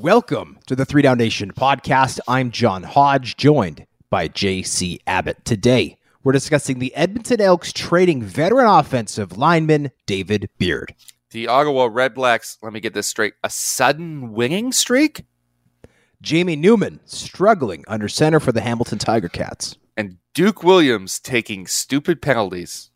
Welcome to the Three Down Nation podcast. I'm John Hodge, joined by JC Abbott. Today, we're discussing the Edmonton Elks trading veteran offensive lineman David Beard. The Ottawa Red Blacks, let me get this straight, a sudden winning streak? Jamie Newman struggling under center for the Hamilton Tiger Cats. And Duke Williams taking stupid penalties.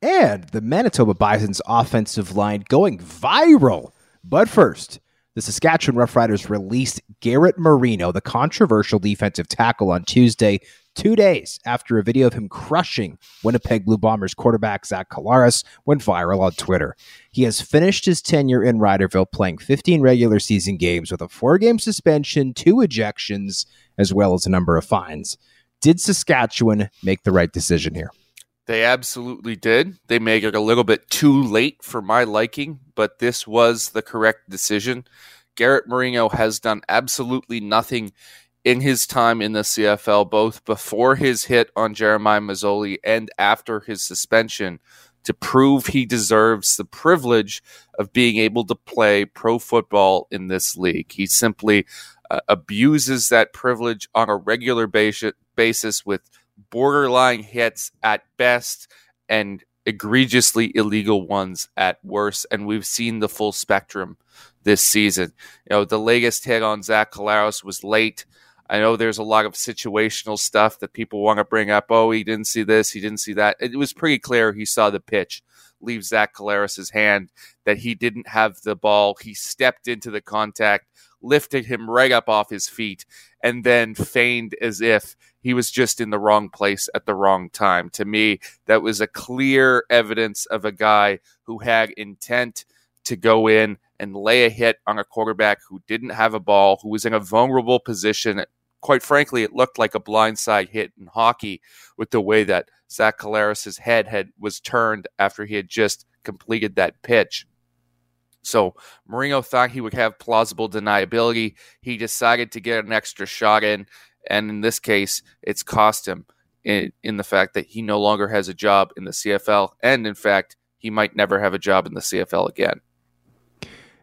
And the Manitoba Bison's offensive line going viral. But first, the Saskatchewan Roughriders released Garrett Marino, the controversial defensive tackle, on Tuesday, two days after a video of him crushing Winnipeg Blue Bombers quarterback Zach Collaros went viral on Twitter. He has finished his tenure in Riderville playing 15 regular season games with a four game suspension, two ejections, as well as a number of fines. Did Saskatchewan make the right decision here? They absolutely did. They made it a little bit too late for my liking, but this was the correct decision. Garrett Marino has done absolutely nothing in his time in the CFL, both before his hit on Jeremiah Masoli and after his suspension, to prove he deserves the privilege of being able to play pro football in this league. He simply uh, abuses that privilege on a regular basis, basis with borderline hits at best and egregiously illegal ones at worst. And we've seen the full spectrum this season. You know, the latest hit on Zach Collaros was late. I know there's a lot of situational stuff that people want to bring up. Oh, he didn't see this, he didn't see that. It was pretty clear he saw the pitch leave Zach Collaros' hand, that he didn't have the ball. He stepped into the contact, lifted him right up off his feet, and then feigned as if he was just in the wrong place at the wrong time. To me, that was a clear evidence of a guy who had intent to go in and lay a hit on a quarterback who didn't have a ball, who was in a vulnerable position. Quite frankly, it looked like a blindside hit in hockey with the way that Zach Collaros' head had was turned after he had just completed that pitch. So Marino thought he would have plausible deniability. He decided to get an extra shot in, and in this case, it's cost him in, in the fact that he no longer has a job in the CFL, and in fact, he might never have a job in the CFL again.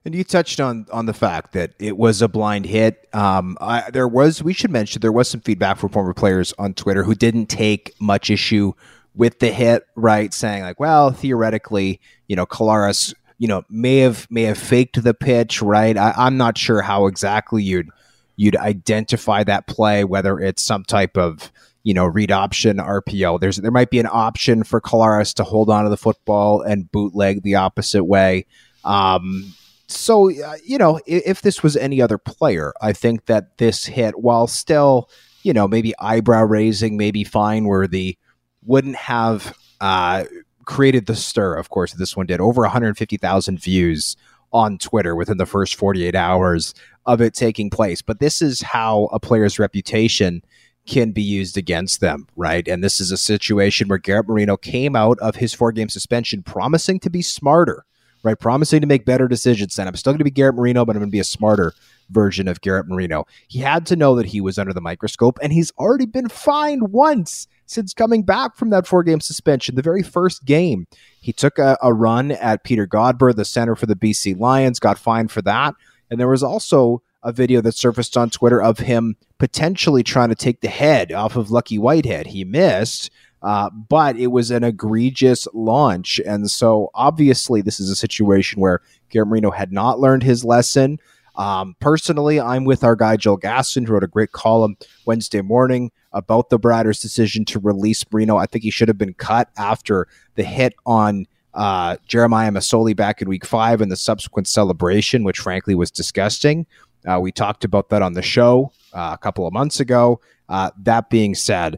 And you touched on on the fact that it was a blind hit. Um, I, there was, we should mention, there was some feedback from former players on Twitter who didn't take much issue with the hit, right? Saying like, well, theoretically, you know, Collaros, you know, may have may have faked the pitch, right? I, I'm not sure how exactly you'd you'd identify that play, whether it's some type of you know read option RPO. There's there might be an option for Collaros to hold on to the football and bootleg the opposite way. Um, so uh, you know, if, if, this was any other player, I think that this hit, while still, you know, maybe eyebrow raising, maybe fine worthy, wouldn't have uh, created the stir. Of course, this one did over 150,000 views on Twitter within the first 48 hours of it taking place. But this is how a player's reputation can be used against them, right? And this is a situation where Garrett Marino came out of his four game suspension promising to be smarter, right? Promising to make better decisions. And I'm still going to be Garrett Marino, but I'm going to be a smarter version of Garrett Marino. He had to know that he was under the microscope, and he's already been fined once since coming back from that four game suspension. The very first game, he took a, a run at Peter Godber, the center for the BC Lions, got fined for that. And there was also a video that surfaced on Twitter of him potentially trying to take the head off of Lucky Whitehead. He missed. Uh, but it was an egregious launch. And so obviously, this is a situation where Garrett Marino had not learned his lesson. Um, personally, I'm with our guy Joel Gaston, who wrote a great column Wednesday morning about the Bratters' decision to release Marino. I think he should have been cut after the hit on uh, Jeremiah Masoli back in week five and the subsequent celebration, which frankly was disgusting. Uh, we talked about that on the show uh, a couple of months ago. Uh, that being said,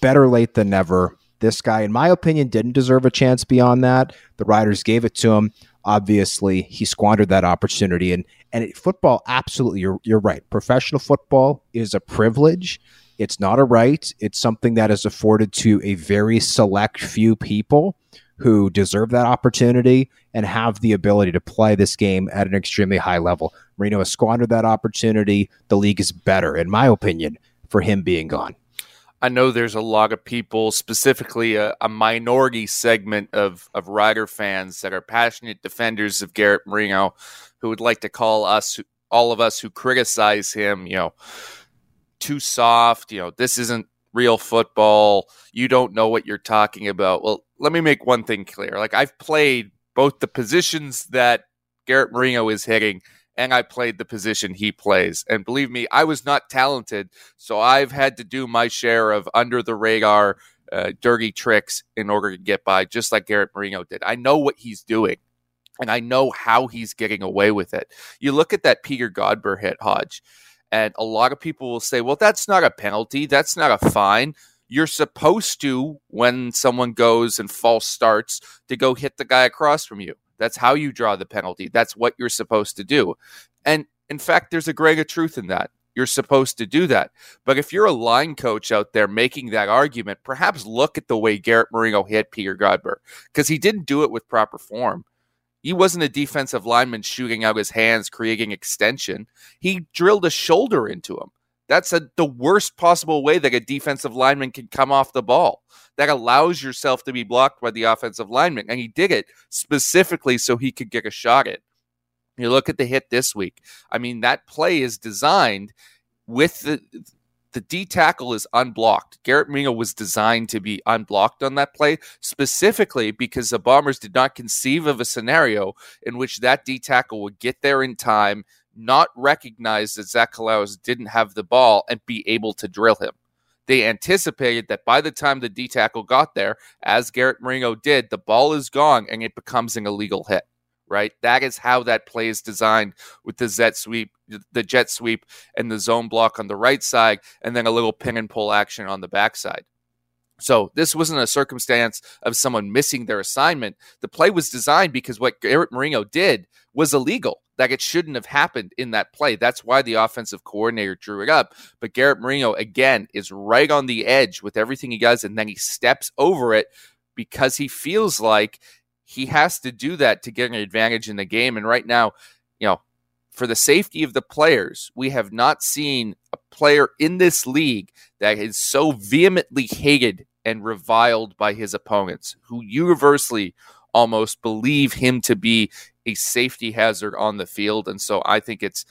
better late than never. This guy, in my opinion, didn't deserve a chance beyond that. The Riders gave it to him. Obviously, he squandered that opportunity. And and it, football, absolutely, you're you're right. Professional football is a privilege. It's not a right. It's something that is afforded to a very select few people who deserve that opportunity and have the ability to play this game at an extremely high level. Marino has squandered that opportunity. The league is better, in my opinion, for him being gone. I know there's a lot of people, specifically a, a, minority segment of, of Rider fans that are passionate defenders of Garrett Marino, who would like to call us, all of us who criticize him, you know, too soft. You know, this isn't real football. You don't know what you're talking about. Well, let me make one thing clear. Like, I've played both the positions that Garrett Marino is hitting and I played the position he plays. And believe me, I was not talented, so I've had to do my share of under the radar uh, dirty tricks in order to get by, just like Garrett Marino did. I know what he's doing. And I know how he's getting away with it. You look at that Peter Godber hit, Hodge, and a lot of people will say, well, that's not a penalty. That's not a fine. You're supposed to, when someone goes and false starts, to go hit the guy across from you. That's how you draw the penalty. That's what you're supposed to do. And in fact, there's a grain of truth in that. You're supposed to do that. But if you're a line coach out there making that argument, perhaps look at the way Garrett Marino hit Peter Godber because he didn't do it with proper form. He wasn't a defensive lineman shooting out his hands, creating extension. He drilled a shoulder into him. That's a, the worst possible way that a defensive lineman can come off the ball. That allows yourself to be blocked by the offensive lineman. And he did it specifically so he could get a shot at. You look at the hit this week. I mean, that play is designed with the the D tackle is unblocked. Garrett Mingo was designed to be unblocked on that play, specifically because the Bombers did not conceive of a scenario in which that D tackle would get there in time, not recognize that Zach Collaros didn't have the ball, and be able to drill him. They anticipated that by the time the D tackle got there, as Garrett Marino did, the ball is gone and it becomes an illegal hit right? That is how that play is designed with the jet sweep, the jet sweep, and the zone block on the right side, and then a little pin and pull action on the backside. So this wasn't a circumstance of someone missing their assignment. The play was designed because what Garrett Marino did was illegal. That it shouldn't have happened in that play. That's why the offensive coordinator drew it up. But Garrett Marino again is right on the edge with everything he does, and then he steps over it because he feels like he has to do that to get an advantage in the game. And right now, you know, for the safety of the players, we have not seen a player in this league that is so vehemently hated and reviled by his opponents, who universally almost believe him to be a safety hazard on the field. And so I think it's,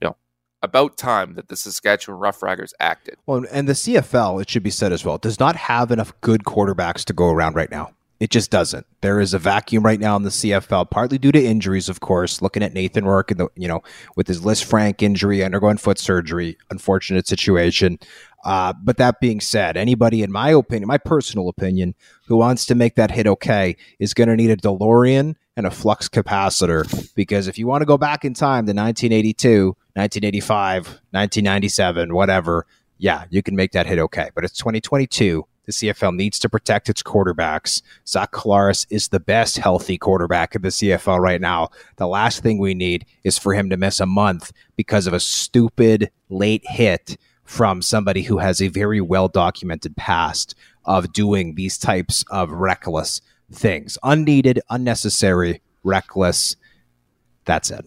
you know, about time that the Saskatchewan Roughriders acted. Well, and the CFL, it should be said as well, does not have enough good quarterbacks to go around right now. It just doesn't. There is a vacuum right now in the CFL, partly due to injuries, of course. Looking at Nathan Rourke and the you know with his Lisfranc injury, undergoing foot surgery, unfortunate situation. Uh, but that being said, anybody, in my opinion, my personal opinion, who wants to make that hit okay is going to need a DeLorean and a flux capacitor because if you want to go back in time to 1982, 1985, 1997, whatever, yeah, you can make that hit okay. But it's 2022 the CFL needs to protect its quarterbacks. Zach Collaros is the best healthy quarterback in the CFL right now. The last thing we need is for him to miss a month because of a stupid late hit from somebody who has a very well documented past of doing these types of reckless things. Unneeded, unnecessary, reckless. That's it.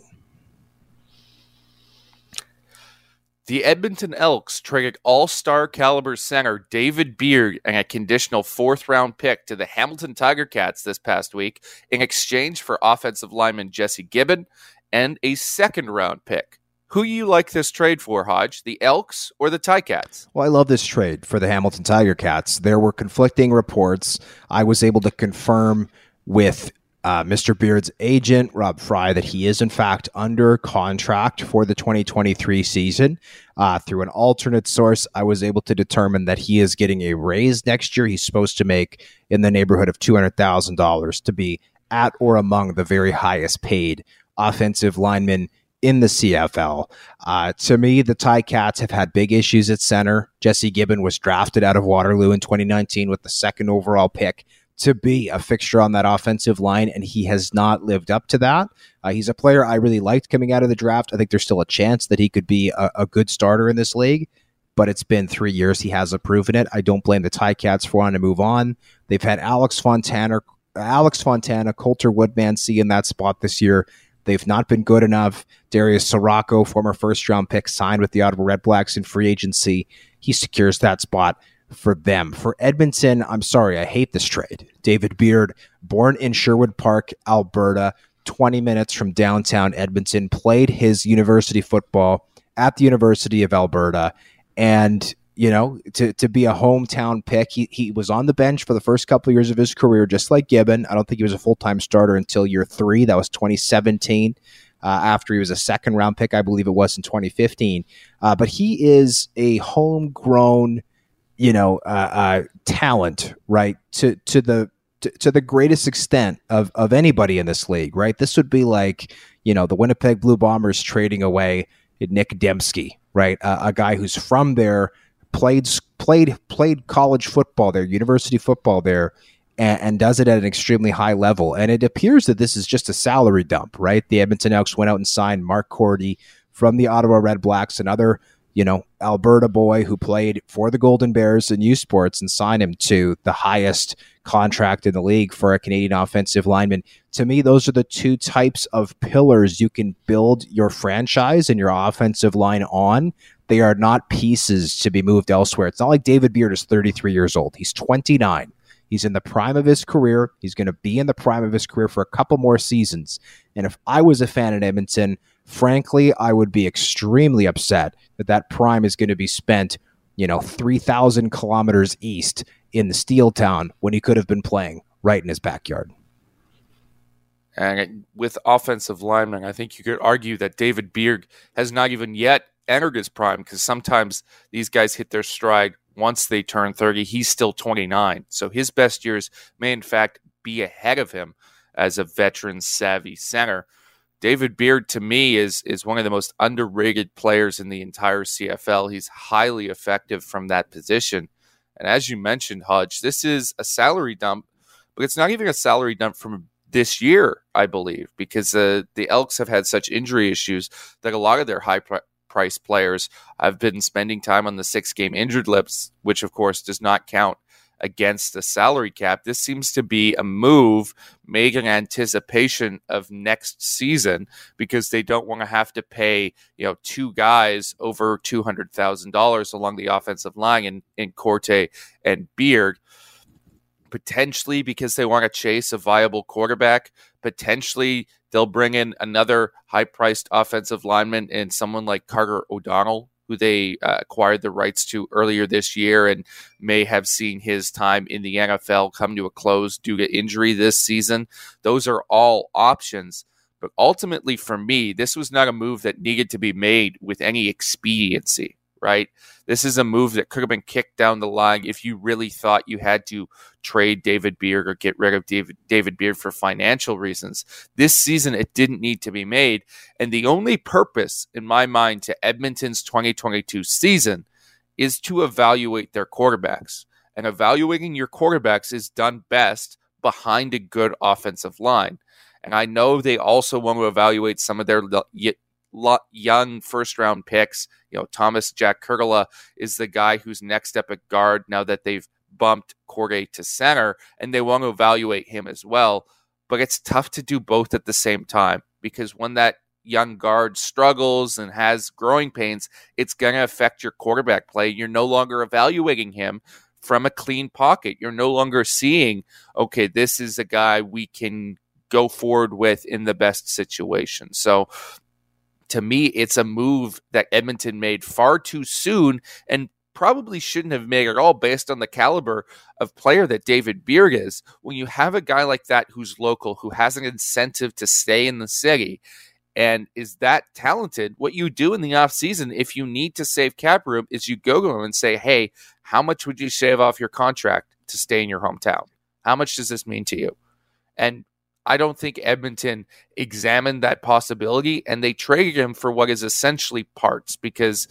The Edmonton Elks traded all star caliber center David Beard and a conditional fourth round pick to the Hamilton Tiger Cats this past week in exchange for offensive lineman Jesse Gibbon and a second round pick. Who you like this trade for, Hodge? The Elks or the Ticats? Well, I love this trade for the Hamilton Tiger Cats. There were conflicting reports. I was able to confirm with uh, Mr. Beard's agent, Rob Fry, that he is in fact under contract for the 2023 season. Uh, through an alternate source, I was able to determine that he is getting a raise next year. He's supposed to make in the neighborhood of $200,000 to be at or among the very highest paid offensive linemen in the CFL. Uh, to me, the Ticats have had big issues at center. Jesse Gibbon was drafted out of Waterloo in 2019 with the second overall pick to be a fixture on that offensive line, and he has not lived up to that. Uh, he's a player I really liked coming out of the draft. I think there's still a chance that he could be a, a good starter in this league, but it's been three years. He hasn't proven it. I don't blame the Ticats for wanting to move on. They've had Alex Fontana, Alex Fontana, Coulter Woodmansey in that spot this year. They've not been good enough. Darius Ciraco, former first round pick, signed with the Ottawa Redblacks in free agency. He secures that spot for them. For Edmonton, I'm sorry, I hate this trade. David Beard, born in Sherwood Park, Alberta, 20 minutes from downtown Edmonton, played his university football at the University of Alberta. And, you know, to, to be a hometown pick, he, he was on the bench for the first couple of years of his career, just like Gibbon. I don't think he was a full time starter until year three. That was 2017. Uh, after he was a second round pick, I believe it was in 2015. Uh, but he is a homegrown you know, uh, uh, talent, right? To to the to, to, the greatest extent of of anybody in this league, right? This would be like you know the Winnipeg Blue Bombers trading away Nick Demski, right? A guy who's from there, played played played college football there, university football there. And, and does it at an extremely high level. And it appears that this is just a salary dump, right? The Edmonton Elks went out and signed Mark Korte from the Ottawa Red Redblacks, another you know, Alberta boy who played for the Golden Bears in U Sports and signed him to the highest contract in the league for a Canadian offensive lineman. To me, those are the two types of pillars you can build your franchise and your offensive line on. They are not pieces to be moved elsewhere. It's not like David Beard is 33 years old. He's 29. He's in the prime of his career. He's going to be in the prime of his career for a couple more seasons. And if I was a fan in Edmonton, frankly, I would be extremely upset that that prime is going to be spent, you know, 3,000 kilometers east in the steel town when he could have been playing right in his backyard. And with offensive linemen, I think you could argue that David Beard has not even yet entered prime because sometimes these guys hit their stride once they turn 30. He's still 29. So his best years may, in fact, be ahead of him as a veteran savvy center. David Beard to me is is one of the most underrated players in the entire CFL. He's highly effective from that position. And as you mentioned, Hodge, this is a salary dump, but it's not even a salary dump from this year, I believe, because uh, the Elks have had such injury issues that a lot of their high price players I've been spending time on the six game injured list, which of course does not count against the salary cap. This seems to be a move made in anticipation of next season because they don't want to have to pay, you know, two guys over two hundred thousand dollars along the offensive line in, in Korte and Beard. Potentially because they want to chase a viable quarterback. Potentially they'll bring in another high priced offensive lineman and someone like Carter O'Donnell, who they uh, acquired the rights to earlier this year and may have seen his time in the NFL come to a close due to injury this season. Those are all options. But ultimately, for me, this was not a move that needed to be made with any expediency right? This is a move that could have been kicked down the line if you really thought you had to trade David Beard or get rid of David, David Beard for financial reasons. This season, it didn't need to be made. And the only purpose, in my mind, to Edmonton's 2022 season is to evaluate their quarterbacks. And evaluating your quarterbacks is done best behind a good offensive line. And I know they also want to evaluate some of their young first round picks. You know, Tomas Jack-Kurdyla is the guy who's next up at guard now that they've bumped Korte to center, and they want to evaluate him as well. But it's tough to do both at the same time because when that young guard struggles and has growing pains, it's going to affect your quarterback play. You're no longer evaluating him from a clean pocket. You're no longer seeing, okay, this is a guy we can go forward with in the best situation. So to me, it's a move that Edmonton made far too soon and probably shouldn't have made at all based on the caliber of player that David Beard is. When you have a guy like that who's local, who has an incentive to stay in the city, and is that talented, what you do in the offseason, if you need to save cap room, is you go to him and say, hey, how much would you shave off your contract to stay in your hometown? How much does this mean to you? And I don't think Edmonton examined that possibility and they traded him for what is essentially parts because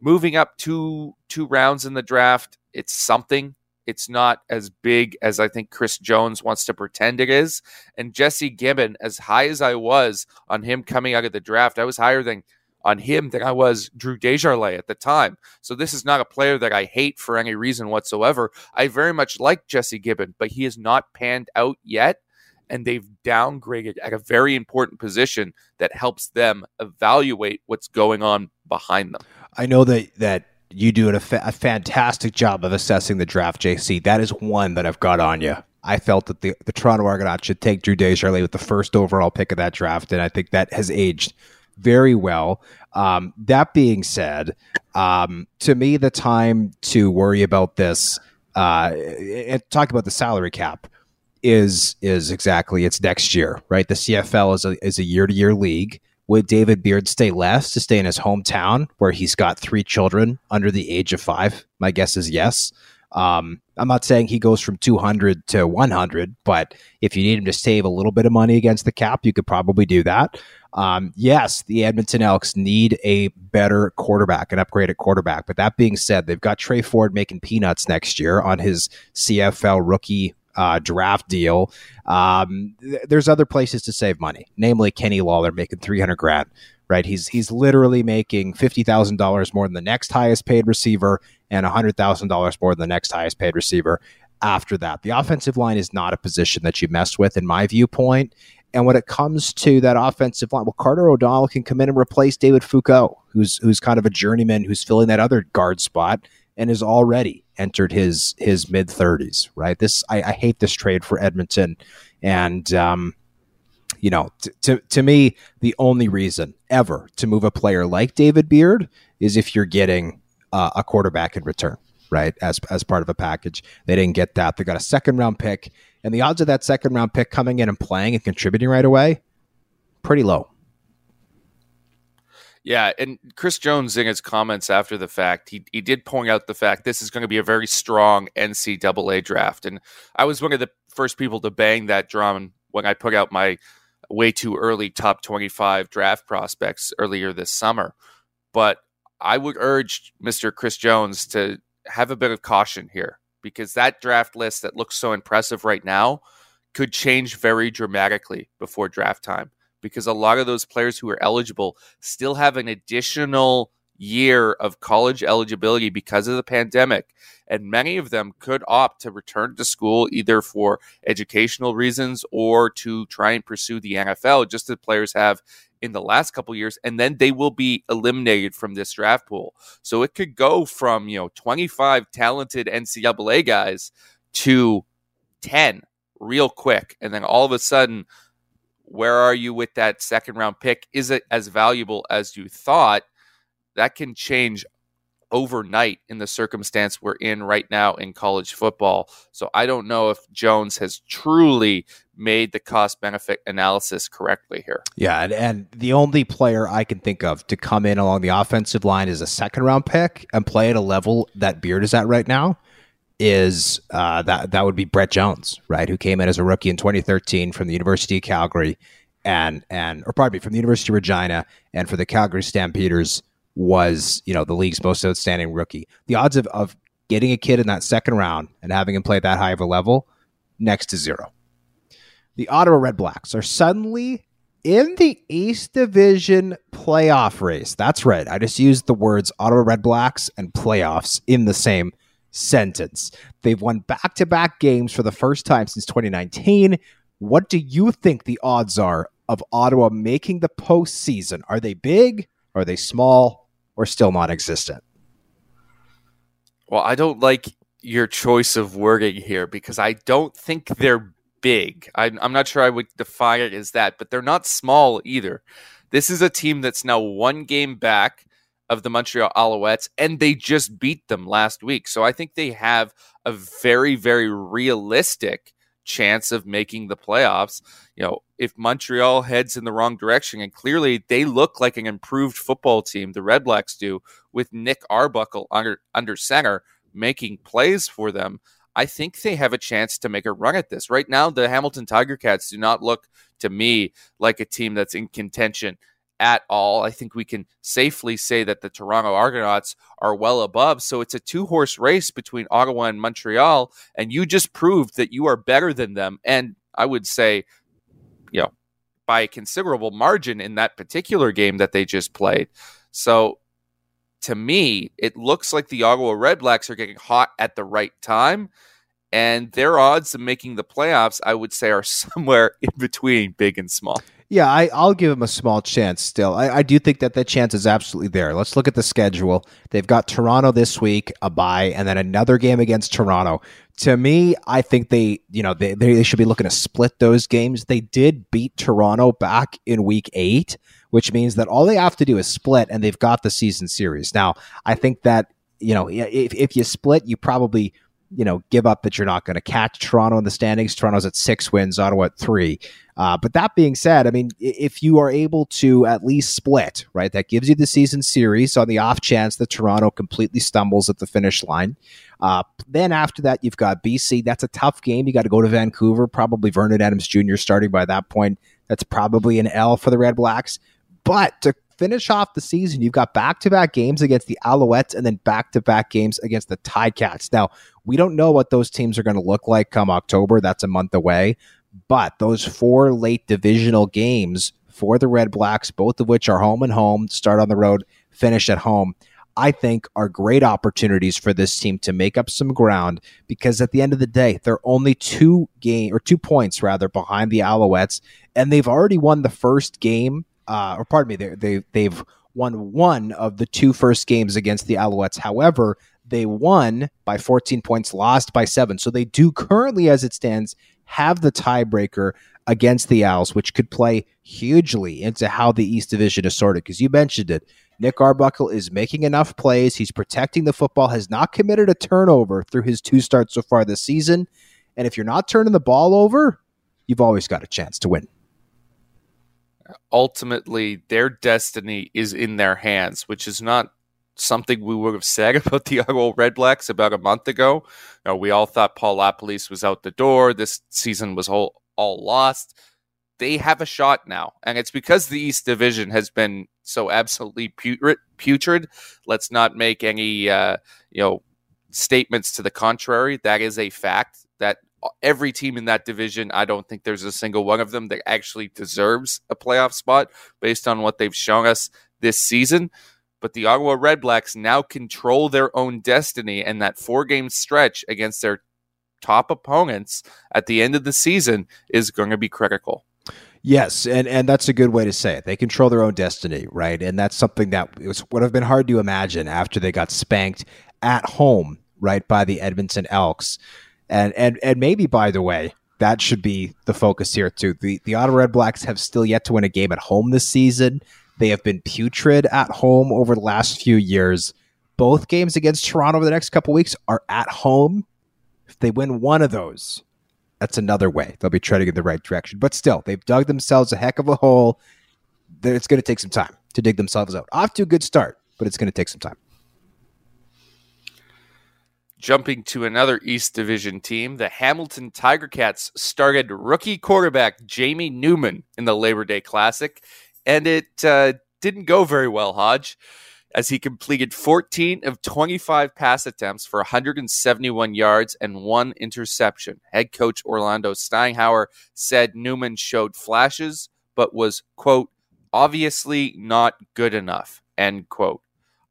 moving up two two rounds in the draft, it's something. It's not as big as I think Chris Jones wants to pretend it is. And Jesse Gibbon, as high as I was on him coming out of the draft, I was higher than on him than I was Drew Desjardins at the time. So this is not a player that I hate for any reason whatsoever. I very much like Jesse Gibbon, but he has not panned out yet and they've downgraded at a very important position that helps them evaluate what's going on behind them. I know that that you do a, fa- a fantastic job of assessing the draft, JC. That is one that I've got on you. I felt that the, the Toronto Argonauts should take Drew Desjardins with the first overall pick of that draft, and I think that has aged very well. Um, that being said, um, to me, the time to worry about this uh, and talk about the salary cap is is exactly it's next year, right? The CFL is a is a year to year league. Would David Beard stay less to stay in his hometown where he's got three children under the age of five? My guess is yes. Um, I'm not saying he goes from 200 to 100, but if you need him to save a little bit of money against the cap, you could probably do that. Um, yes, the Edmonton Elks need a better quarterback, an upgraded quarterback. But that being said, they've got Tre Ford making peanuts next year on his CFL rookie uh, draft deal. Um, th- there's other places to save money, namely Kenny Lawler making 300 grand. Right, he's he's literally making fifty thousand dollars more than the next highest paid receiver, and hundred thousand dollars more than the next highest paid receiver. After that, the offensive line is not a position that you mess with, in my viewpoint. And when it comes to that offensive line, well, Carter O'Donnell can come in and replace David Foucault, who's who's kind of a journeyman who's filling that other guard spot and is already entered his his mid 30s. Right. This I, I, hate this trade for Edmonton, and um, you know, t- to to me, the only reason ever to move a player like David Beard is if you're getting uh, a quarterback in return. Right, as as part of a package, they didn't get that. They got a second round pick, and the odds of that second round pick coming in and playing and contributing right away, pretty low. Yeah, and Chris Jones in his comments after the fact, he he did point out the fact this is going to be a very strong NCAA draft, and I was one of the first people to bang that drum when I put out my way too early top twenty five draft prospects earlier this summer. But I would urge Mr. Chris Jones to have a bit of caution here because that draft list that looks so impressive right now could change very dramatically before draft time because a lot of those players who are eligible still have an additional year of college eligibility because of the pandemic. And many of them could opt to return to school either for educational reasons or to try and pursue the NFL, just as players have in the last couple years. And then they will be eliminated from this draft pool. So it could go from, you know, 25 talented NCAA guys to 10 real quick. And then all of a sudden, where are you with that second round pick? Is it as valuable as you thought? That can change overnight in the circumstance we're in right now in college football. So I don't know if Jones has truly made the cost benefit analysis correctly here. Yeah, and, and, the only player I can think of to come in along the offensive line is a second round pick and play at a level that Beard is at right now is uh, that that would be Brett Jones, right, who came in as a rookie in 2013 from the University of Calgary, and and or pardon me, from the University of Regina, and for the Calgary Stampeders was you know the league's most outstanding rookie. The odds of of getting a kid in that second round and having him play that high of a level next to zero. The Ottawa Red Blacks are suddenly in the East Division playoff race. That's right. I just used the words Ottawa Red Blacks and playoffs in the same sentence. They've won back to back games for the first time since 2019. What do you think the odds are of Ottawa making the postseason? Are they big? Are they small? Or still non existent? Well, I don't like your choice of wording here because I don't think they're big. I'm, I'm not sure I would define it as that, but they're not small either. This is a team that's now one game back of the Montreal Alouettes, and they just beat them last week. So I think they have a very, very realistic chance of making the playoffs. You know, if Montreal heads in the wrong direction, and clearly they look like an improved football team, the Red Blacks do, with Nick Arbuckle under under center making plays for them. I think they have a chance to make a run at this. Right now, the Hamilton Tiger Cats do not look to me like a team that's in contention at all. I think we can safely say that the Toronto Argonauts are well above. So it's a two horse race between Ottawa and Montreal. And you just proved that you are better than them. And I would say, you know, by a considerable margin in that particular game that they just played. So to me, it looks like the Ottawa Red Blacks are getting hot at the right time. And their odds of making the playoffs, I would say, are somewhere in between big and small. Yeah, I, will give them a small chance still. I, I, do think that that chance is absolutely there. Let's look at the schedule. They've got Toronto this week, a bye, and then another game against Toronto. To me, I think they, you know, they, they should be looking to split those games. They did beat Toronto back in week eight which means that all they have to do is split and they've got the season series. Now, I think that, you know, if, if you split, you probably, you know, give up that you're not going to catch Toronto in the standings. Toronto's at six wins, Ottawa at three. Uh, but that being said, I mean, if you are able to at least split, right, that gives you the season series on the off chance that Toronto completely stumbles at the finish line. Uh, then after that, you've got BC. That's a tough game. You got to go to Vancouver. Probably Vernon Adams Jr. starting by that point. That's probably an L for the Red Blacks. But to finish off the season, you've got back to back games against the Alouettes and then back to back games against the Ticats. Now, we don't know what those teams are going to look like come October. That's a month away. But those four late divisional games for the Red Blacks, both of which are home and home, start on the road, finish at home. I think are great opportunities for this team to make up some ground because at the end of the day, they're only two game or two points rather behind the Alouettes, and they've already won the first game uh, or pardon me, they, they they've won one of the two first games against the Alouettes. However, they won by 14 points, lost by seven. So they do currently, as it stands, have the tiebreaker against the Owls, which could play hugely into how the East Division is sorted. Because you mentioned it, Nick Arbuckle is making enough plays. He's protecting the football, has not committed a turnover through his two starts so far this season. And if you're not turning the ball over, you've always got a chance to win ultimately their destiny is in their hands, which is not something we would have said about the Ottawa Red Blacks about a month ago. You know, we all thought Paul LaPolice was out the door. This season was all, all lost. They have a shot now, and it's because the East Division has been so absolutely putrid. putrid. Let's not make any uh, you know statements to the contrary. That is a fact. That every team in that division, I don't think there's a single one of them that actually deserves a playoff spot based on what they've shown us this season. But the Ottawa Red Blacks now control their own destiny, and that four game stretch against their top opponents at the end of the season is going to be critical. Yes, and, and that's a good way to say it. They control their own destiny, right? And that's something that was, would have been hard to imagine after they got spanked at home, right, by the Edmonton Elks. And and and maybe by the way, that should be the focus here too. The the Ottawa Red Blacks have still yet to win a game at home this season. They have been putrid at home over the last few years. Both games against Toronto over the next couple weeks are at home. If they win one of those, that's another way. They'll be treading in the right direction. But still, they've dug themselves a heck of a hole. It's going to take some time to dig themselves out. Off to a good start, but it's going to take some time. Jumping to another East Division team, the Hamilton Tiger Cats started rookie quarterback Jamie Newman in the Labor Day Classic, and it uh, didn't go very well, Hodge, as he completed 14 of 25 pass attempts for 171 yards and one interception. Head coach Orlando Steinauer said Newman showed flashes, but was, quote, obviously not good enough, end quote.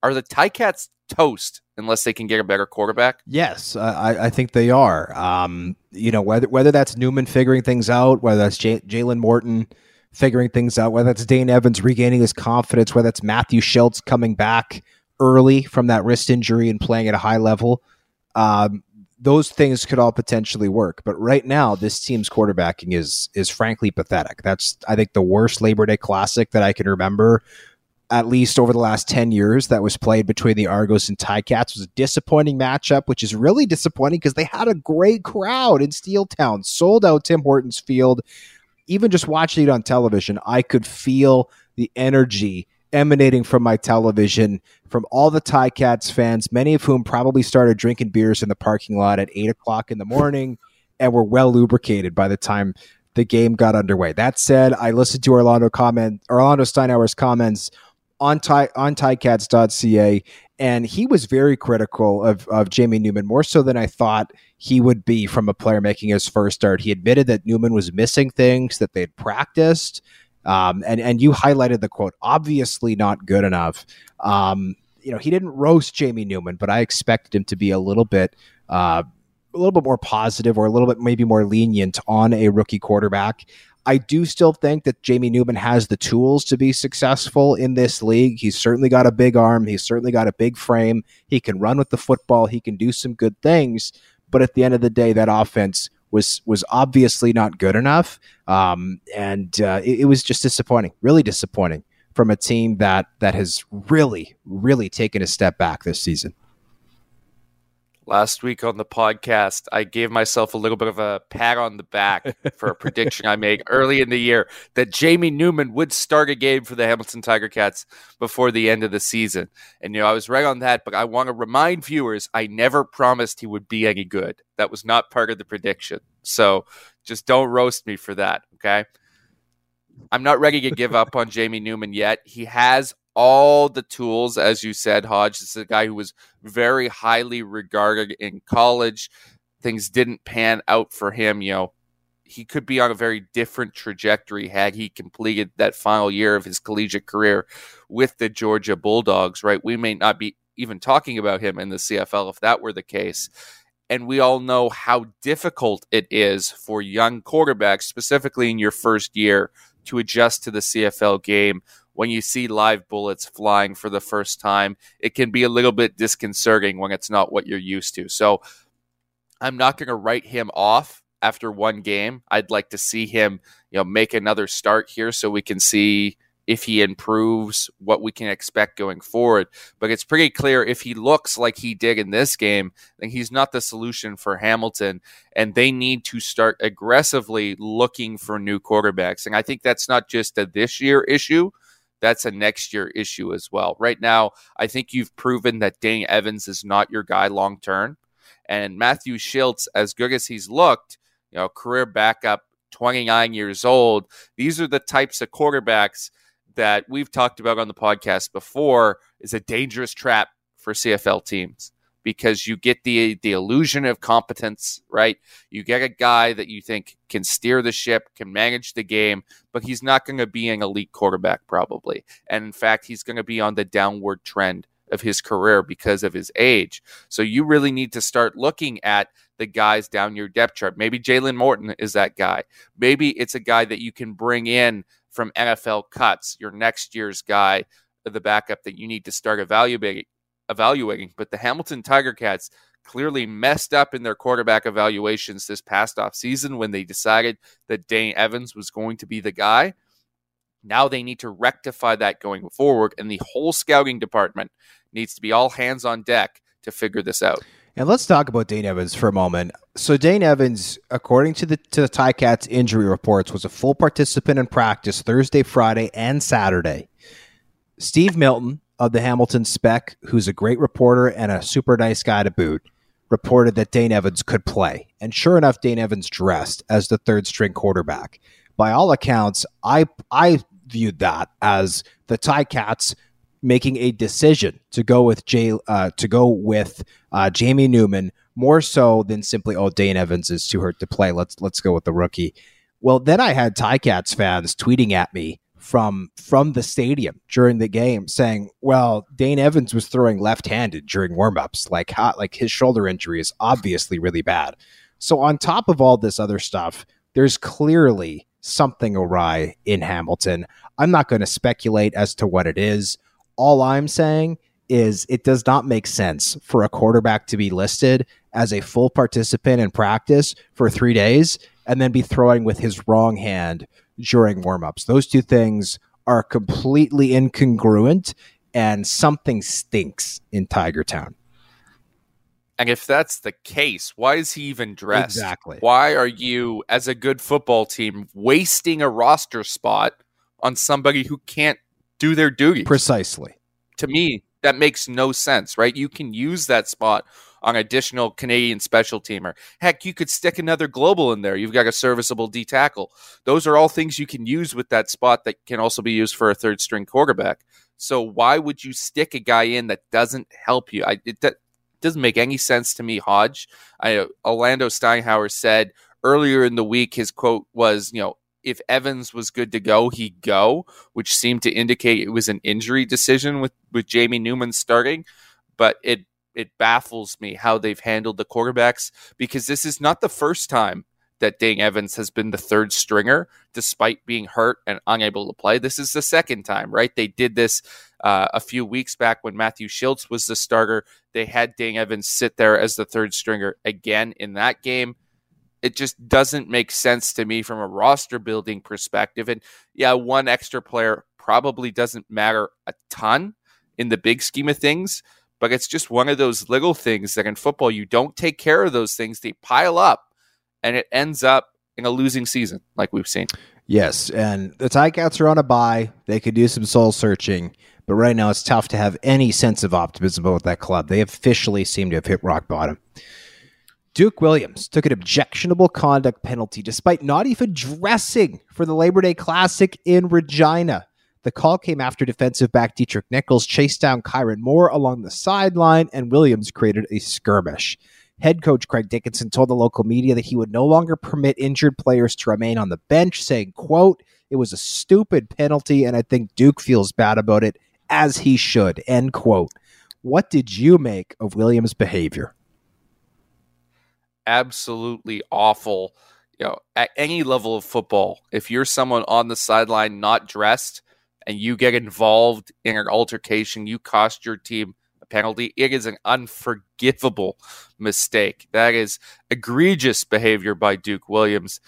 Are the Ticats toast unless they can get a better quarterback? Yes, I, I think they are. Um, you know, whether whether that's Newman figuring things out, whether that's J- Jalen Morton figuring things out, whether that's Dane Evans regaining his confidence, whether that's Matthew Shiltz coming back early from that wrist injury and playing at a high level. Um, those things could all potentially work. But right now, this team's quarterbacking is is frankly pathetic. That's I think the worst Labor Day Classic that I can remember, at least over the last ten years, that was played between the Argos and Ticats. was a disappointing matchup, which is really disappointing because they had a great crowd in Steeltown, sold out Tim Hortons Field. Even just watching it on television, I could feel the energy emanating from my television from all the Ticats fans, many of whom probably started drinking beers in the parking lot at eight o'clock in the morning and were well lubricated by the time the game got underway. That said, I listened to Orlando comment Orlando Steinauer's comments on ty, on Ticats.ca, and he was very critical of, of Jamie Newman, more so than I thought he would be from a player making his first start. He admitted that Newman was missing things that they'd practiced um, and and you highlighted the quote, obviously not good enough. Um, you know, he didn't roast Jamie Newman, but I expected him to be a little bit. Uh, a little bit more positive or a little bit maybe more lenient on a rookie quarterback. I do still think that Jamie Newman has the tools to be successful in this league. He's certainly got a big arm. He's certainly got a big frame. He can run with the football. He can do some good things. But at the end of the day, that offense was was obviously not good enough, um, and uh, it, it, was just disappointing, really disappointing from a team that that has really, really taken a step back this season. Last week on the podcast, I gave myself a little bit of a pat on the back for a prediction I made early in the year that Jamie Newman would start a game for the Hamilton Tiger Cats before the end of the season. And, you know, I was right on that, but I want to remind viewers I never promised he would be any good. That was not part of the prediction. So just don't roast me for that, okay? I'm not ready to give up on Jamie Newman yet. He has all the tools, as you said, Hodge. This is a guy who was very highly regarded in college. Things didn't pan out for him. You know, he could be on a very different trajectory had he completed that final year of his collegiate career with the Georgia Bulldogs, right? We may not be even talking about him in the CFL if that were the case. And we all know how difficult it is for young quarterbacks, specifically in your first year, to adjust to the CFL game when you see live bullets flying for the first time, it can be a little bit disconcerting when it's not what you're used to. So I'm not going to write him off after one game. I'd like to see him, you know, make another start here so we can see if he improves what we can expect going forward. But it's pretty clear if he looks like he did in this game, then he's not the solution for Hamilton. And they need to start aggressively looking for new quarterbacks. And I think that's not just a this year issue that's a next year issue as well. Right now, I think you've proven that Dane Evans is not your guy long term. And Matthew Shiltz, as good as he's looked, you know, career backup, 29 years old, these are the types of quarterbacks that we've talked about on the podcast before is a dangerous trap for CFL teams because you get the the illusion of competence, right? You get a guy that you think can steer the ship, can manage the game, but he's not going to be an elite quarterback probably. And in fact, he's going to be on the downward trend of his career because of his age. So you really need to start looking at the guys down your depth chart. Maybe Jalen Morton is that guy. Maybe it's a guy that you can bring in from NFL cuts, your next year's guy, the backup that you need to start evaluating evaluating, but the Hamilton Tiger Cats clearly messed up in their quarterback evaluations this past off season when they decided that Dane Evans was going to be the guy. Now they need to rectify that going forward, and the whole scouting department needs to be all hands on deck to figure this out. And let's talk about Dane Evans for a moment. So Dane Evans, according to the to the Ticats injury reports, was a full participant in practice Thursday, Friday, and Saturday. Steve Milton, of the Hamilton Spec, who's a great reporter and a super nice guy to boot, reported that Dane Evans could play. And sure enough, Dane Evans dressed as the third string quarterback. By all accounts, I I viewed that as the Ticats making a decision to go with Jay uh, to go with uh, Jamie Newman more so than simply oh Dane Evans is too hurt to play. Let's let's go with the rookie. Well, then I had Ticats fans tweeting at me from from the stadium during the game saying, "Well, Dane Evans was throwing left-handed during warm-ups. Like hot, like his shoulder injury is obviously really bad." So on top of all this other stuff, there's clearly something awry in Hamilton. I'm not going to speculate as to what it is. All I'm saying is it does not make sense for a quarterback to be listed as a full participant in practice for 3 days and then be throwing with his wrong hand during warmups. Those two things are completely incongruent and something stinks in Tiger Town. And if that's the case, why is he even dressed? Exactly. Why are you, as a good football team, wasting a roster spot on somebody who can't do their duty? Precisely. To me, that makes no sense, right? You can use that spot on additional Canadian special teamer. Heck, you could stick another global in there. You've got a serviceable D tackle. Those are all things you can use with that spot that can also be used for a third string quarterback. So why would you stick a guy in that doesn't help you? I, it, that, doesn't make any sense to me, Hodge. I, Orlando Steinauer said earlier in the week, his quote was, you know, if Evans was good to go, he'd go, which seemed to indicate it was an injury decision with, with Jamie Newman starting. But it it baffles me how they've handled the quarterbacks because this is not the first time that Dane Evans has been the third stringer despite being hurt and unable to play. This is the second time, right? They did this uh, a few weeks back when Matthew Shiltz was the starter. They had Dane Evans sit there as the third stringer again in that game. It just doesn't make sense to me from a roster building perspective. And yeah, one extra player probably doesn't matter a ton in the big scheme of things, but it's just one of those little things that in football, you don't take care of those things, they pile up and it ends up in a losing season like we've seen. Yes, and the Ticats are on a bye. They could do some soul searching, but right now it's tough to have any sense of optimism about that club. They officially seem to have hit rock bottom. Duke Williams took an objectionable conduct penalty despite not even dressing for the Labor Day Classic in Regina. The call came after defensive back Deatrick Nichols chased down Kyran Moore along the sideline, and Williams created a skirmish. Head coach Craig Dickenson told the local media that he would no longer permit injured players to remain on the bench, saying, quote, it was a stupid penalty, and I think Duke feels bad about it, as he should, end quote. What did you make of Williams' behavior? Absolutely awful. You know, at any level of football, if you're someone on the sideline not dressed and you get involved in an altercation, you cost your team a – penalty. It is an unforgivable mistake. That is egregious behavior by Duke Williams.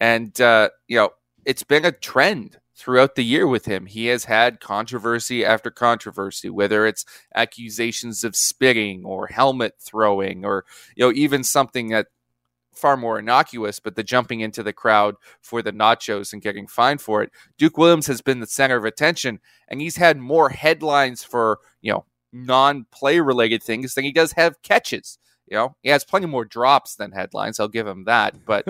And, uh, you know, it's been a trend throughout the year with him. He has had controversy after controversy, whether it's accusations of spitting or helmet throwing or, you know, even something that far more innocuous, but the jumping into the crowd for the nachos and getting fined for it. Duke Williams has been the center of attention, and he's had more headlines for, you know, non-play related things than he does have catches. You know, he has plenty more drops than headlines. I'll give him that, but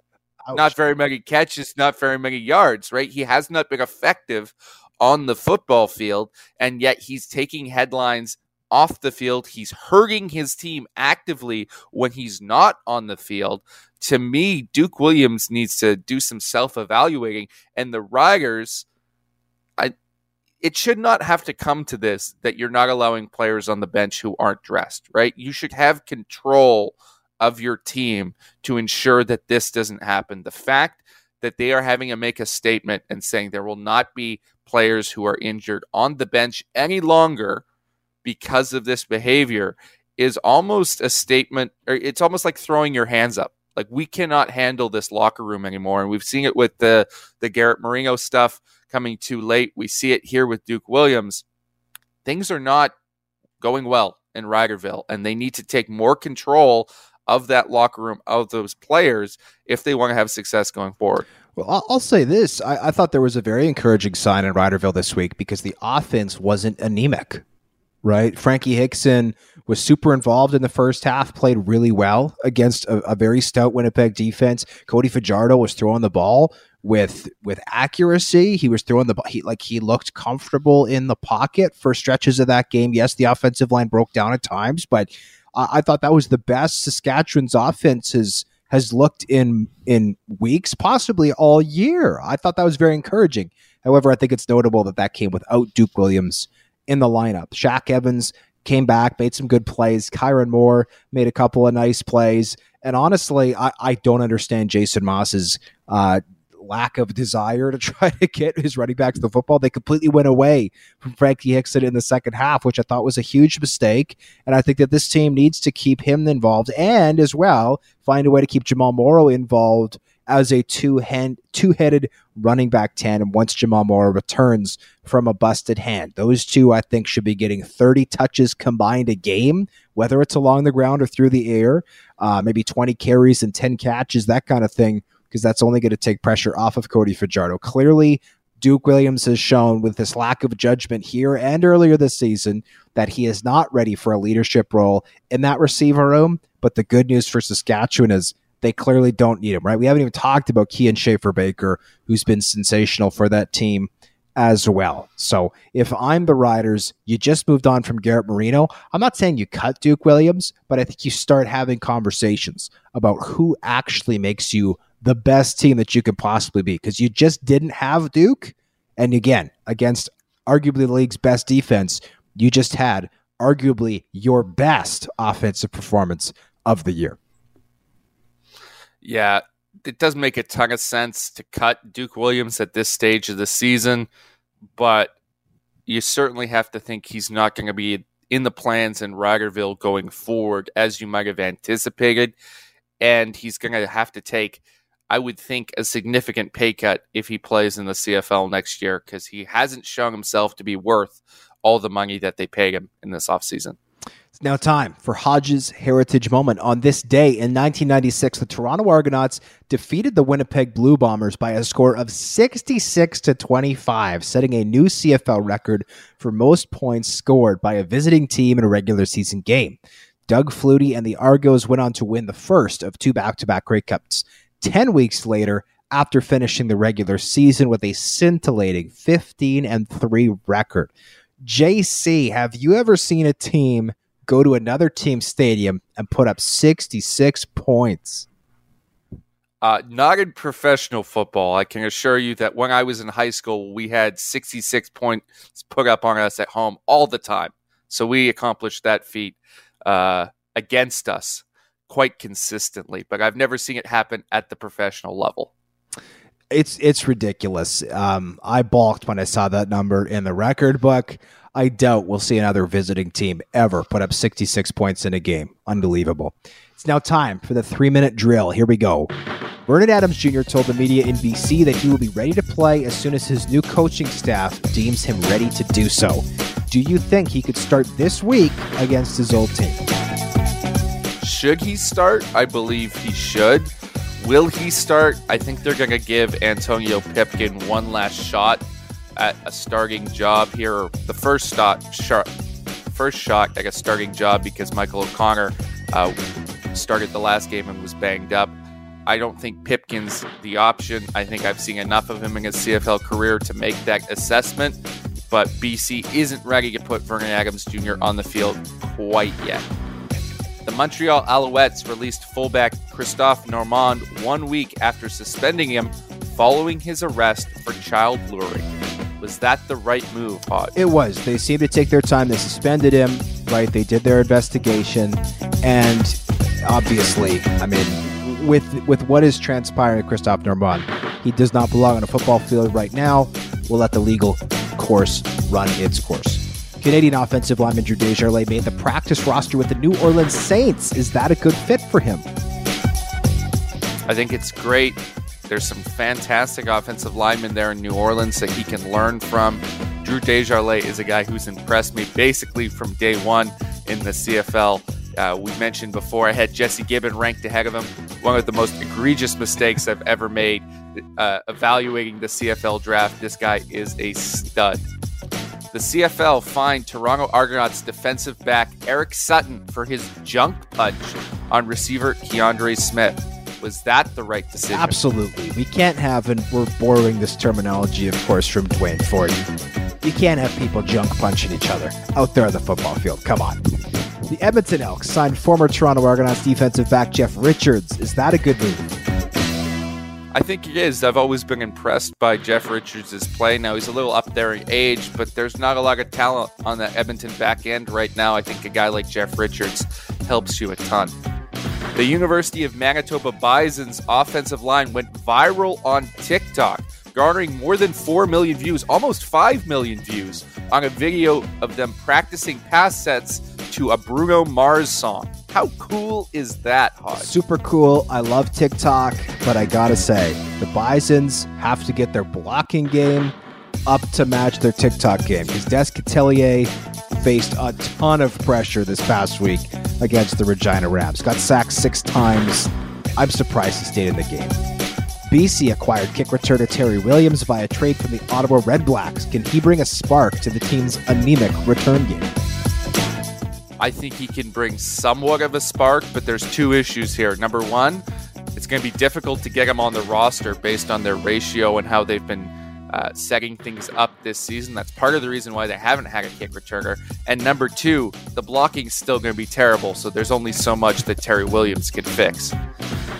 not very many catches, not very many yards. Right? He has not been effective on the football field, and yet he's taking headlines off the field. He's hurting his team actively when he's not on the field. To me, Duke Williams needs to do some self evaluating, and the Riders it should not have to come to this that you're not allowing players on the bench who aren't dressed, right? You should have control of your team to ensure that this doesn't happen. The fact that they are having to make a statement and saying there will not be players who are injured on the bench any longer because of this behavior is almost a statement or it's almost like throwing your hands up like we cannot handle this locker room anymore and we've seen it with the the Garrett Marino stuff coming too late. We see it here with Duke Williams. Things are not going well in Riderville, and they need to take more control of that locker room, of those players, if they want to have success going forward. Well, I'll, say this. I, I, thought there was a very encouraging sign in Riderville this week because the offense wasn't anemic, right? Frankie Hickson was super involved in the first half, played really well against a, a very stout Winnipeg defense. Cody Fajardo was throwing the ball with with accuracy. He was throwing the he like he looked comfortable in the pocket for stretches of that game. Yes, the offensive line broke down at times, but I thought that was the best Saskatchewan's offense has has looked in in weeks, possibly all year. I thought that was very encouraging. However, I think it's notable that that came without Duke Williams in the lineup. Shaq Evans came back, made some good plays. Kyran Moore made a couple of nice plays. And honestly, I, I don't understand Jason Maas's uh, lack of desire to try to get his running backs to the football. They completely went away from Frankie Hickson in the second half, which I thought was a huge mistake. And I think that this team needs to keep him involved and as well find a way to keep Jamal Morrow involved as a two hand two headed running back tandem once Jamal Morrow returns from a busted hand. Those two I think should be getting 30 touches combined a game, whether it's along the ground or through the air, uh, maybe 20 carries and 10 catches, that kind of thing because that's only going to take pressure off of Cody Fajardo. Clearly, Duke Williams has shown with this lack of judgment here and earlier this season that he is not ready for a leadership role in that receiver room. But the good news for Saskatchewan is they clearly don't need him, right? We haven't even talked about Kian Schaffer-Baker, who's been sensational for that team as well. So if I'm the Riders, you just moved on from Garrett Marino. I'm not saying you cut Duke Williams, but I think you start having conversations about who actually makes you the best team that you could possibly be because you just didn't have Duke. And again, against arguably the league's best defense, you just had arguably your best offensive performance of the year. Yeah, it doesn't make a ton of sense to cut Duke Williams at this stage of the season, but you certainly have to think he's not going to be in the plans in Riderville going forward as you might have anticipated. And he's going to have to take I would think, a significant pay cut if he plays in the CFL next year because he hasn't shown himself to be worth all the money that they paid him in this offseason. It's now time for Hodges' heritage moment. On this day in 1996, the Toronto Argonauts defeated the Winnipeg Blue Bombers by a score of 66 to 25, setting a new CFL record for most points scored by a visiting team in a regular season game. Doug Flutie and the Argos went on to win the first of two back to back Grey Cups. 10 weeks later, after finishing the regular season with a scintillating 15 and 3 record. JC, have you ever seen a team go to another team stadium and put up 66 points? Uh, not in professional football. I can assure you that when I was in high school, we had 66 points put up on us at home all the time. So we accomplished that feat uh, against us quite consistently, but I've never seen it happen at the professional level. It's it's ridiculous. Um, I balked when I saw that number in the record book. I doubt we'll see another visiting team ever put up 66 points in a game. Unbelievable. It's now time for the three minute drill. Here we go. Vernon Adams Jr. told the media in BC that he will be ready to play as soon as his new coaching staff deems him ready to do so. Do you think he could start this week against his old team? Should he start? I believe he should. Will he start? I think they're going to give Antonio Pipkin one last shot at a starting job here. The first shot, shot first shot at a starting job because Michael O'Connor uh, started the last game and was banged up. I don't think Pipkin's the option. I think I've seen enough of him in his CFL career to make that assessment. But BC isn't ready to put Vernon Adams Jr. on the field quite yet. The Montreal Alouettes released fullback Christophe Normand one week after suspending him following his arrest for child luring. Was that the right move, Hod? It was. They seemed to take their time. They suspended him, right? They did their investigation. And obviously, I mean, with with what is transpiring with Christophe Normand, he does not belong on a football field right now. We'll let the legal course run its course. Canadian offensive lineman Drew Desjardins made the practice roster with the New Orleans Saints. Is that a good fit for him? I think it's great. There's some fantastic offensive linemen there in New Orleans that he can learn from. Drew Desjardins is a guy who's impressed me basically from day one in the CFL. Uh, we mentioned before I had Jesse Gibbon ranked ahead of him. One of the most egregious mistakes I've ever made uh, evaluating the CFL draft. This guy is a stud. The CFL fined Toronto Argonauts defensive back Eric Sutton for his junk punch on receiver Keandre Smith. Was that the right decision? Absolutely. We can't have, and we're borrowing this terminology, of course, from Duane Forde. You can't have people junk punching each other out there on the football field. Come on. The Edmonton Elks signed former Toronto Argonauts defensive back Jeff Richards. Is that a good move? I think he is. I've always been impressed by Jeff Richards' play. Now he's a little up there in age, but there's not a lot of talent on the Edmonton back end right now. I think a guy like Jeff Richards helps you a ton. The University of Manitoba Bison's offensive line went viral on TikTok, garnering more than 4 million views, almost 5 million views, on a video of them practicing pass sets to a Bruno Mars song. How cool is that, Hodge? Super cool. I love TikTok, but I gotta say, the Bisons have to get their blocking game up to match their TikTok game because Descatelier faced a ton of pressure this past week against the Regina Rams. Got sacked six times. I'm surprised he stayed in the game. BC acquired kick returner Terry Williams via trade from the Ottawa Red Blacks. Can he bring a spark to the team's anemic return game? I think he can bring somewhat of a spark, but there's two issues here. Number one, it's going to be difficult to get him on the roster based on their ratio and how they've been uh, setting things up this season. That's part of the reason why they haven't had a kick returner. And number two, the blocking's still going to be terrible, so there's only so much that Terry Williams can fix.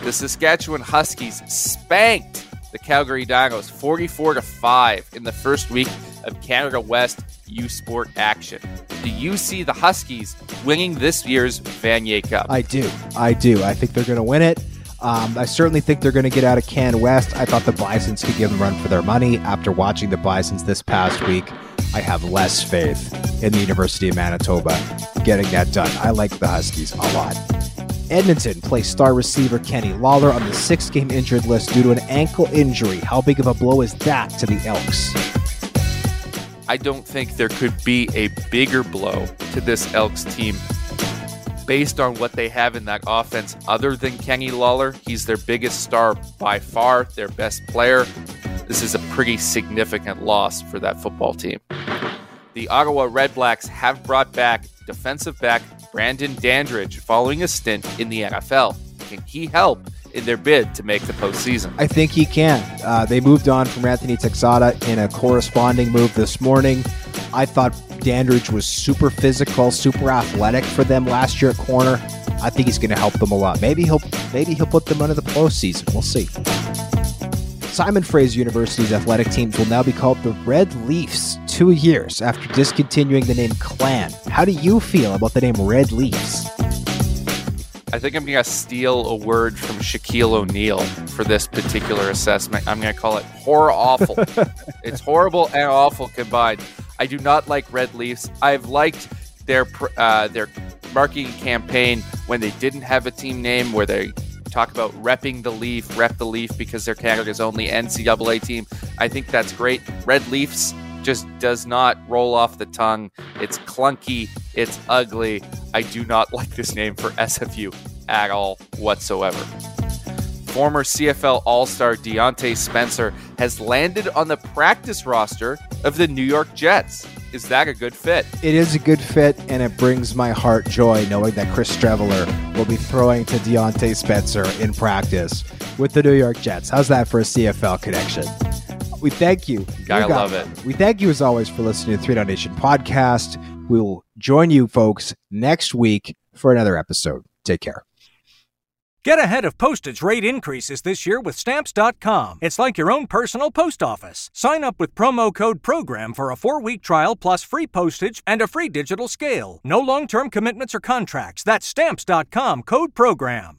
The Saskatchewan Huskies spanked the Calgary Dinos 44 to 5 in the first week of Canada West U Sport action. Do you see the Huskies winning this year's Vanier Cup? I do. I do. I think they're going to win it. Um, I certainly think they're going to get out of Can West. I thought the Bisons could give them run for their money. After watching the Bisons this past week, I have less faith in the University of Manitoba getting that done. I like the Huskies a lot. Edmonton placed star receiver Kenny Lawler on the six game injured list due to an ankle injury. How big of a blow is that to the Elks? I don't think there could be a bigger blow to this Elks team based on what they have in that offense other than Kenny Lawler. He's their biggest star by far, their best player. This is a pretty significant loss for that football team. The Ottawa Redblacks have brought back defensive back Brandon Dandridge following a stint in the NFL. Can he help in their bid to make the postseason? I think he can. Uh, they moved on from Anthony Texada in a corresponding move this morning. I thought Dandridge was super physical, super athletic for them last year at corner. I think he's going to help them a lot. Maybe he'll maybe he'll put them under the postseason. We'll see. Simon Fraser University's athletic teams will now be called the Red Leafs two years after discontinuing the name Clan. How do you feel about the name Red Leafs? I think I'm going to steal a word from Shaquille O'Neal for this particular assessment. I'm going to call it horror awful. it's horrible and awful combined. I do not like Red Leafs. I've liked their uh, their marketing campaign when they didn't have a team name, where they talk about repping the Leaf, rep the Leaf because they're Canada's only NCAA team. I think that's great. Red Leafs just does not roll off the tongue. It's clunky. It's ugly. I do not like this name for SFU at all whatsoever. Former CFL All Star Diontae Spencer has landed on the practice roster of the New York Jets. Is that a good fit? It is a good fit, and it brings my heart joy knowing that Chris Streveler will be throwing to Diontae Spencer in practice with the New York Jets. How's that for a CFL connection? We thank you. I love it. We thank you as always for listening to the Three Down Nation podcast. We will join you folks next week for another episode. Take care. Get ahead of postage rate increases this year with Stamps.com. It's like your own personal post office. Sign up with promo code PROGRAM for a four week trial plus free postage and a free digital scale. No long term commitments or contracts. That's Stamps.com code PROGRAM.